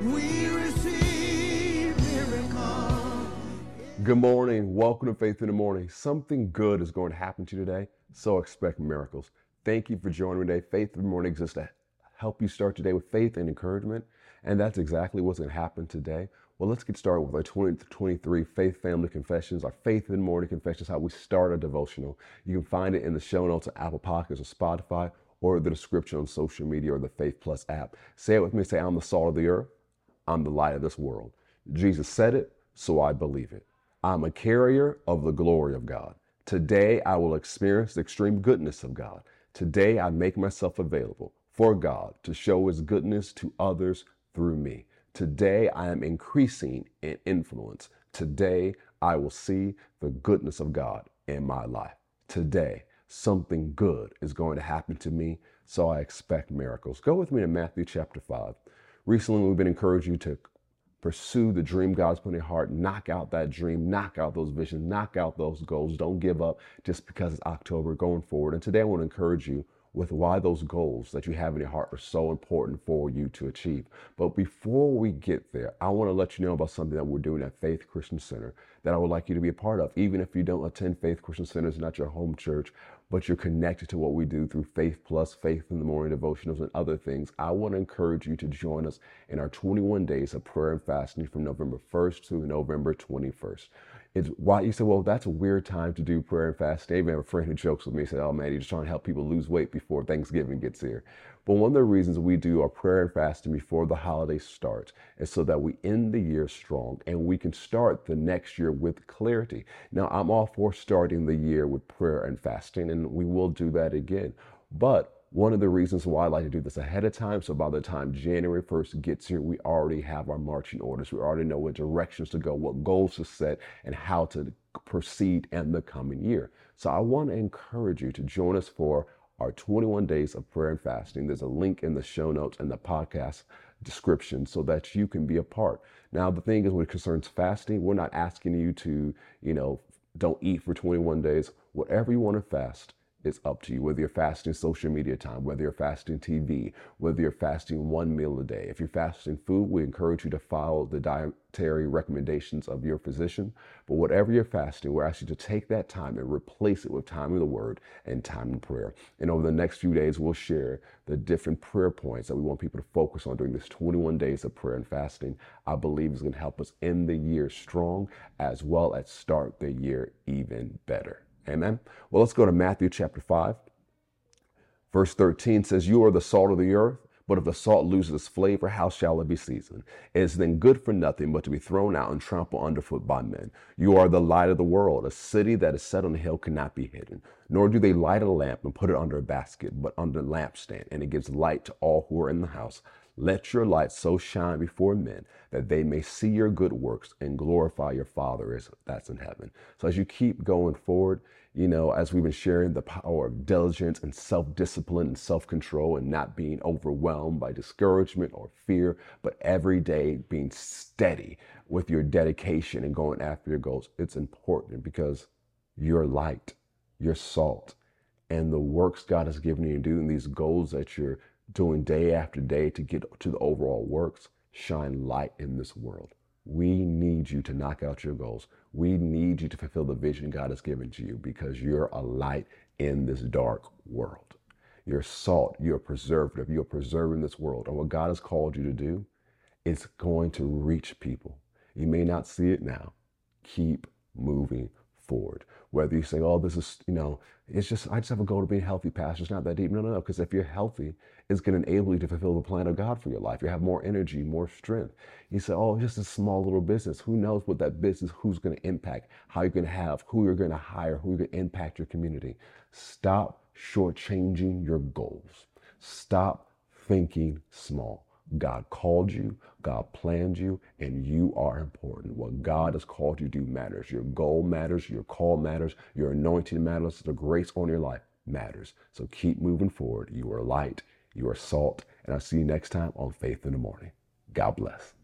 we receive miracle. Good morning. Welcome to Faith in the Morning. Something good is going to happen to you today, so expect miracles. Thank you for joining today. Faith in the Morning exists to help you start today with faith and encouragement, and that's exactly what's going to happen today. Well, let's get started with our 2023 Faith Family Confessions, our Faith in the Morning Confessions, how we start our devotional. You can find it in the show notes on Apple Podcasts or Spotify or the description on social media or the Faith Plus app. Say it with me. Say, I'm the salt of the earth. I'm the light of this world. Jesus said it, so I believe it. I'm a carrier of the glory of God. Today, I will experience the extreme goodness of God. Today, I make myself available for God to show his goodness to others through me. Today, I am increasing in influence. Today, I will see the goodness of God in my life. Today, something good is going to happen to me, so I expect miracles. Go with me to Matthew chapter 5. Recently, we've been encouraging you to pursue the dream God's put in your heart, knock out that dream, knock out those visions, knock out those goals. Don't give up just because it's October going forward. And today, I want to encourage you with why those goals that you have in your heart are so important for you to achieve. But before we get there, I want to let you know about something that we're doing at Faith Christian Center that I would like you to be a part of. Even if you don't attend Faith Christian Center, it's not your home church, but you're connected to what we do through Faith Plus, Faith in the Morning devotionals, and other things, I want to encourage you to join us in our 21 days of prayer and fasting from November 1st to November 21st. It's why you say, well, that's a weird time to do prayer and fasting. I even have a friend who jokes with me, said, oh man, you're just trying to help people lose weight before Thanksgiving gets here. But one of the reasons we do our prayer and fasting before the holiday starts is so that we end the year strong and we can start the next year with clarity. Now, I'm all for starting the year with prayer and fasting, and we will do that again. But one of the reasons why I like to do this ahead of time, so by the time January 1st gets here, we already have our marching orders. We already know what directions to go, what goals to set, and how to proceed in the coming year. So I want to encourage you to join us for our 21 days of prayer and fasting. There's a link in the show notes and the podcast description so that you can be a part. Now, the thing is, when it concerns fasting, we're not asking you to, you know, don't eat for 21 days. Whatever you want to fast, it's up to you. Whether you're fasting social media time, whether you're fasting TV, whether you're fasting one meal a day. If you're fasting food, we encourage you to follow the dietary recommendations of your physician. But whatever you're fasting, we're asking you to take that time and replace it with time in the Word and time in prayer. And over the next few days, we'll share the different prayer points that we want people to focus on during this 21 days of prayer and fasting. I believe is going to help us end the year strong as well as start the year even better. Amen. Well, let's go to Matthew chapter 5. Verse 13 says, You are the salt of the earth, but if the salt loses its flavor, how shall it be seasoned? It is then good for nothing but to be thrown out and trampled underfoot by men. You are the light of the world. A city that is set on a hill cannot be hidden. Nor do they light a lamp and put it under a basket, but under a lampstand, and it gives light to all who are in the house. Let your light so shine before men that they may see your good works and glorify your Father as that's in heaven. So as you keep going forward, you know, as we've been sharing the power of diligence and self discipline and self control and not being overwhelmed by discouragement or fear, but every day being steady with your dedication and going after your goals, it's important because you're light, you're salt, and the works God has given you to do and these goals that you're doing day after day to get to the overall works shine light in this world. We need you to knock out your goals. We need you to fulfill the vision God has given to you because you're a light in this dark world. You're salt, you're preservative, you're preserving this world. And what God has called you to do, it's going to reach people. You may not see it now. Keep moving forward. Whether you say, oh, this is, you know, it's just, I just have a goal to be a healthy pastor. It's not that deep. No, no, no. Because if you're healthy, it's going to enable you to fulfill the plan of God for your life. You have more energy, more strength. You say, oh, just a small little business. Who knows what that business, who's going to impact, how you're going to have, who you're going to hire, who you're going to impact your community. Stop shortchanging your goals. Stop thinking small. God called you, God planned you, and you are important. What God has called you to do matters. Your goal matters, your call matters, your anointing matters, the grace on your life matters. So keep moving forward. You are light, you are salt, and I'll see you next time on Faith in the Morning. God bless.